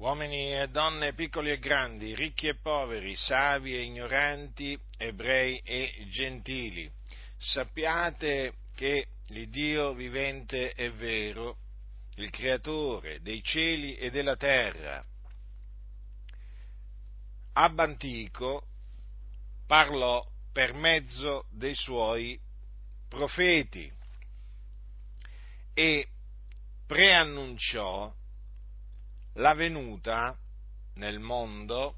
uomini e donne, piccoli e grandi, ricchi e poveri, savi e ignoranti, ebrei e gentili, sappiate che l'Iddio vivente è vero, il creatore dei cieli e della terra. Ab antico parlò per mezzo dei suoi profeti e preannunciò la venuta nel mondo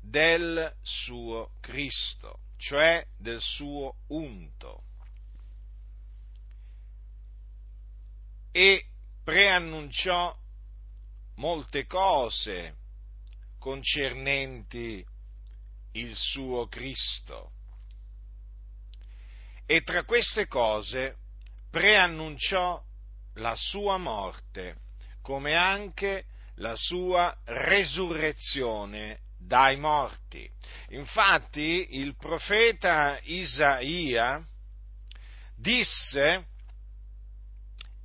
del suo Cristo, cioè del suo unto. E preannunciò molte cose concernenti il suo Cristo. E tra queste cose preannunciò la sua morte, come anche la sua resurrezione dai morti. Infatti il profeta Isaia disse,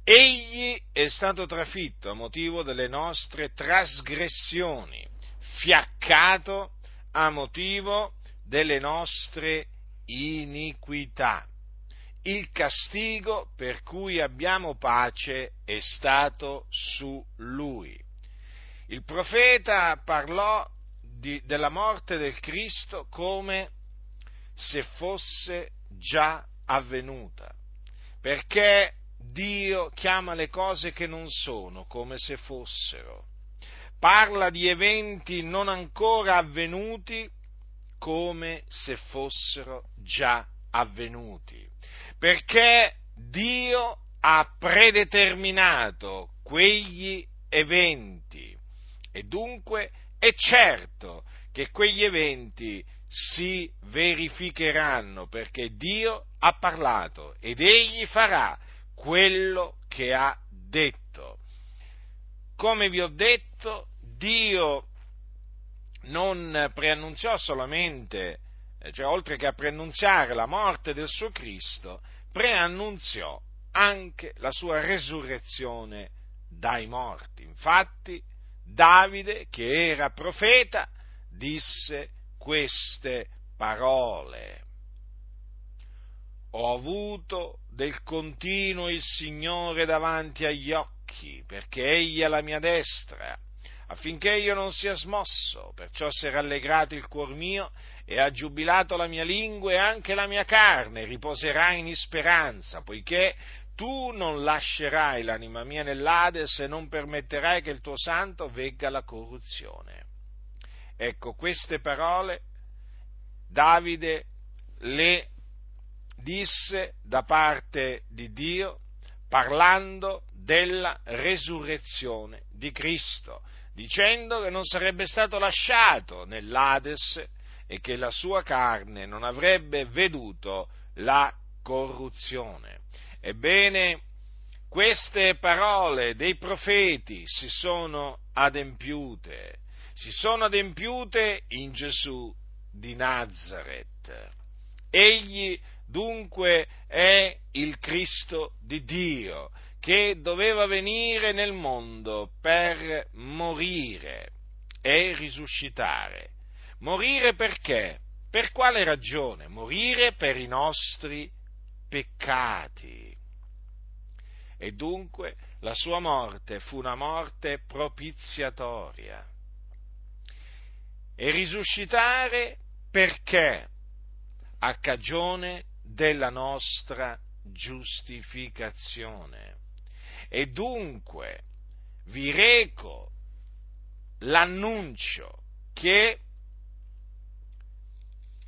Egli è stato trafitto a motivo delle nostre trasgressioni, fiaccato a motivo delle nostre iniquità il castigo per cui abbiamo pace è stato su lui. Il profeta parlò di, della morte del Cristo come se fosse già avvenuta, perché Dio chiama le cose che non sono come se fossero. Parla di eventi non ancora avvenuti come se fossero già avvenuti perché Dio ha predeterminato quegli eventi e dunque è certo che quegli eventi si verificheranno perché Dio ha parlato ed egli farà quello che ha detto. Come vi ho detto, Dio non preannunziò solamente eh, cioè oltre che a preannunziare la morte del suo Cristo, preannunziò anche la sua resurrezione dai morti. Infatti, Davide, che era profeta, disse queste parole. Ho avuto del continuo il Signore davanti agli occhi, perché Egli è la mia destra, affinché io non sia smosso, perciò si è rallegrato il cuor mio e ha giubilato la mia lingua e anche la mia carne riposerà in speranza, poiché tu non lascerai l'anima mia nell'Ades e non permetterai che il tuo santo vegga la corruzione. Ecco, queste parole Davide le disse da parte di Dio parlando della resurrezione di Cristo, dicendo che non sarebbe stato lasciato nell'Ades e che la sua carne non avrebbe veduto la corruzione. Ebbene, queste parole dei profeti si sono adempiute, si sono adempiute in Gesù di Nazareth. Egli dunque è il Cristo di Dio che doveva venire nel mondo per morire e risuscitare Morire perché? Per quale ragione? Morire per i nostri peccati. E dunque la sua morte fu una morte propiziatoria. E risuscitare perché? A cagione della nostra giustificazione. E dunque vi reco l'annuncio che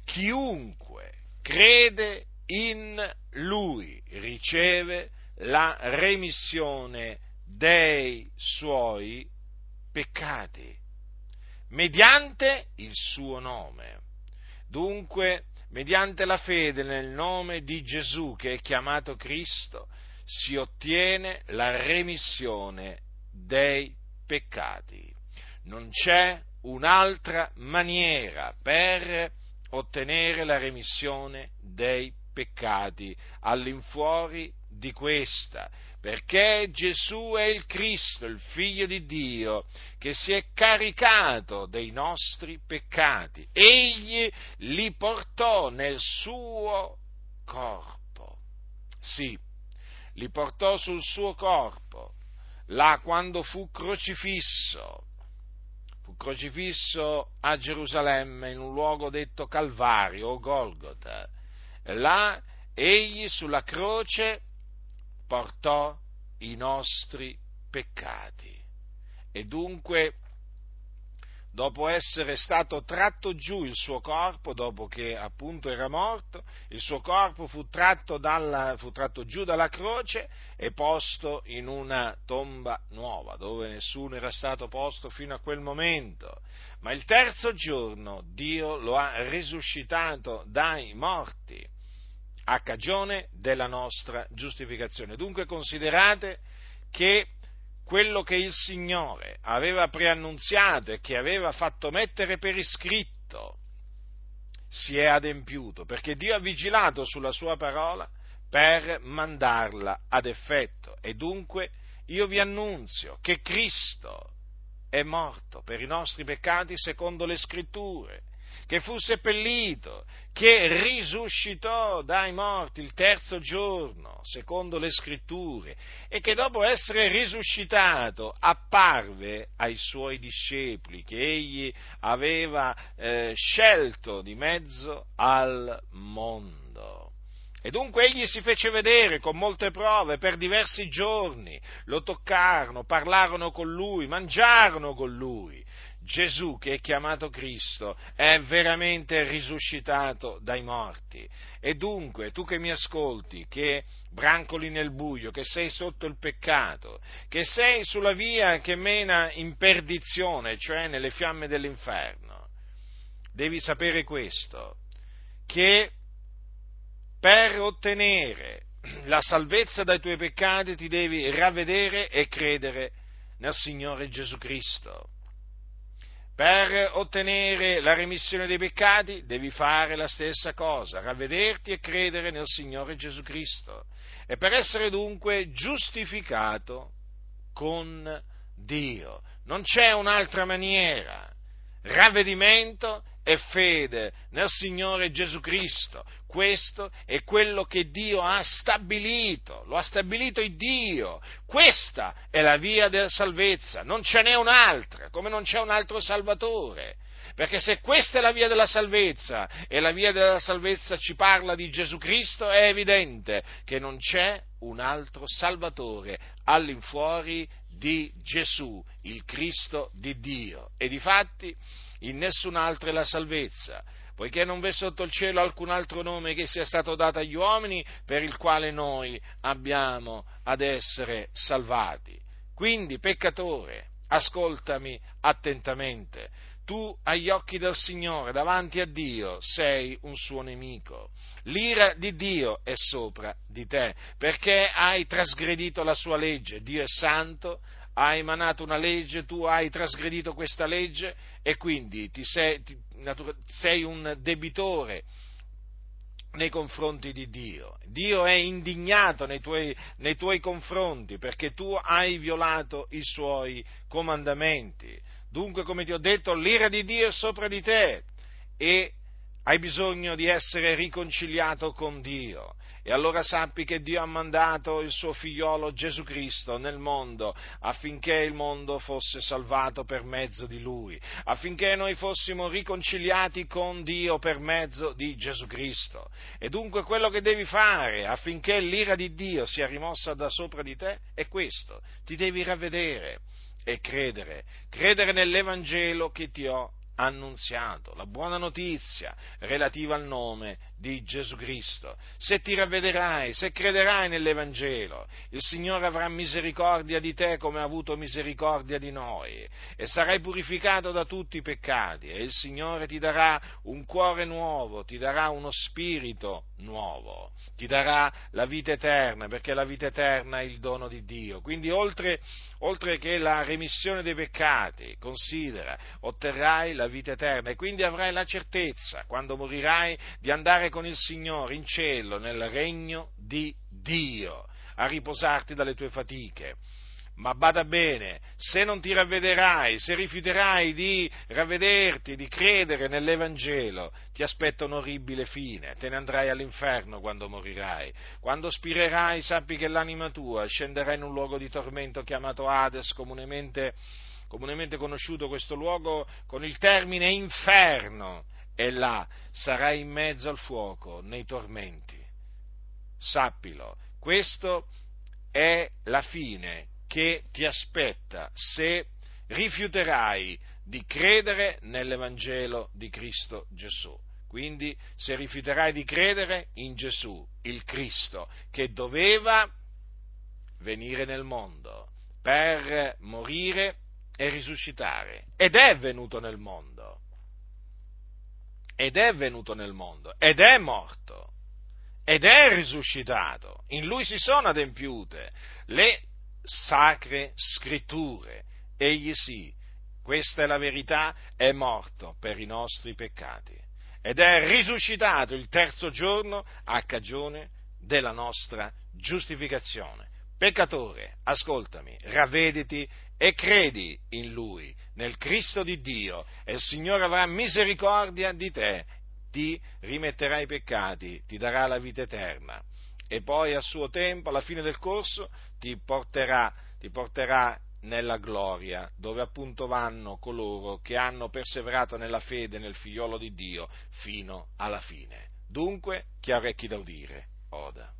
chiunque crede in lui riceve la remissione dei suoi peccati mediante il suo nome. Dunque, mediante la fede nel nome di Gesù che è chiamato Cristo, si ottiene la remissione dei peccati. Non c'è un'altra maniera per ottenere la remissione dei peccati all'infuori di questa, perché Gesù è il Cristo, il Figlio di Dio, che si è caricato dei nostri peccati. Egli li portò nel suo corpo. Sì, li portò sul suo corpo, là quando fu crocifisso. Fu crocifisso a Gerusalemme in un luogo detto Calvario o Golgota. Là egli sulla croce portò i nostri peccati. E dunque, dopo essere stato tratto giù il suo corpo, dopo che appunto era morto, il suo corpo fu tratto, dalla, fu tratto giù dalla croce e posto in una tomba nuova, dove nessuno era stato posto fino a quel momento. Ma il terzo giorno Dio lo ha risuscitato dai morti a cagione della nostra giustificazione. Dunque considerate che quello che il Signore aveva preannunziato e che aveva fatto mettere per iscritto si è adempiuto, perché Dio ha vigilato sulla sua parola per mandarla ad effetto. E dunque io vi annunzio che Cristo è morto per i nostri peccati secondo le scritture che fu seppellito, che risuscitò dai morti il terzo giorno, secondo le scritture, e che dopo essere risuscitato apparve ai suoi discepoli, che egli aveva eh, scelto di mezzo al mondo. E dunque egli si fece vedere con molte prove per diversi giorni, lo toccarono, parlarono con lui, mangiarono con lui. Gesù, che è chiamato Cristo, è veramente risuscitato dai morti. E dunque, tu che mi ascolti, che brancoli nel buio, che sei sotto il peccato, che sei sulla via che mena in perdizione, cioè nelle fiamme dell'inferno, devi sapere questo, che per ottenere la salvezza dai tuoi peccati ti devi ravvedere e credere nel Signore Gesù Cristo. Per ottenere la remissione dei peccati devi fare la stessa cosa, ravvederti e credere nel Signore Gesù Cristo. E per essere dunque giustificato con Dio. Non c'è un'altra maniera. Ravvedimento e fede nel Signore Gesù Cristo. Questo è quello che Dio ha stabilito, lo ha stabilito il Dio. Questa è la via della salvezza, non ce n'è un'altra, come non c'è un altro Salvatore. Perché se questa è la via della salvezza e la via della salvezza ci parla di Gesù Cristo, è evidente che non c'è un altro Salvatore all'infuori di Gesù, il Cristo di Dio. E difatti in nessun altro è la salvezza, poiché non v'è sotto il cielo alcun altro nome che sia stato dato agli uomini per il quale noi abbiamo ad essere salvati. Quindi, peccatore, ascoltami attentamente. Tu agli occhi del Signore, davanti a Dio, sei un suo nemico. L'ira di Dio è sopra di te, perché hai trasgredito la sua legge. Dio è santo, ha emanato una legge, tu hai trasgredito questa legge e quindi ti sei, ti, sei un debitore nei confronti di Dio. Dio è indignato nei tuoi, nei tuoi, confronti perché tu hai violato i suoi comandamenti. Dunque, come ti ho detto, l'ira di Dio è sopra di te e hai bisogno di essere riconciliato con Dio. E allora sappi che Dio ha mandato il suo figliolo Gesù Cristo nel mondo affinché il mondo fosse salvato per mezzo di lui, affinché noi fossimo riconciliati con Dio per mezzo di Gesù Cristo. E dunque quello che devi fare affinché l'ira di Dio sia rimossa da sopra di te è questo, ti devi ravvedere e credere, credere nell'Evangelo che ti ho annunziato, la buona notizia relativa al nome di Gesù Cristo. Se ti ravvederai, se crederai nell'Evangelo, il Signore avrà misericordia di te come ha avuto misericordia di noi e sarai purificato da tutti i peccati e il Signore ti darà un cuore nuovo, ti darà uno spirito nuovo, ti darà la vita eterna perché la vita eterna è il dono di Dio. Quindi oltre, oltre che la remissione dei peccati, considera, otterrai la vita eterna e quindi avrai la certezza, quando morirai, di andare con il Signore in cielo, nel regno di Dio. a riposarti dalle tue fatiche. Ma bada bene, se non ti ravvederai, se rifiuterai di ravvederti, di credere nell'Evangelo, ti aspetta un'orribile fine, te ne andrai all'inferno quando morirai. Quando spirerai, sappi che l'anima tua scenderà in un luogo di tormento chiamato Hades, comunemente, comunemente conosciuto questo luogo con il termine inferno, e là sarai in mezzo al fuoco, nei tormenti. Sappilo, questo è la fine che ti aspetta se rifiuterai di credere nell'Evangelo di Cristo Gesù. Quindi se rifiuterai di credere in Gesù, il Cristo, che doveva venire nel mondo per morire e risuscitare, ed è venuto nel mondo, ed è venuto nel mondo, ed è morto, ed è risuscitato, in lui si sono adempiute le sacre scritture. Egli sì, questa è la verità, è morto per i nostri peccati ed è risuscitato il terzo giorno a cagione della nostra giustificazione. Peccatore, ascoltami, ravvediti e credi in Lui, nel Cristo di Dio, e il Signore avrà misericordia di te, ti rimetterà i peccati, ti darà la vita eterna e poi a suo tempo, alla fine del corso, ti porterà, ti porterà nella gloria, dove appunto vanno coloro che hanno perseverato nella fede nel figliolo di Dio fino alla fine. Dunque, chi ha orecchi da udire, oda.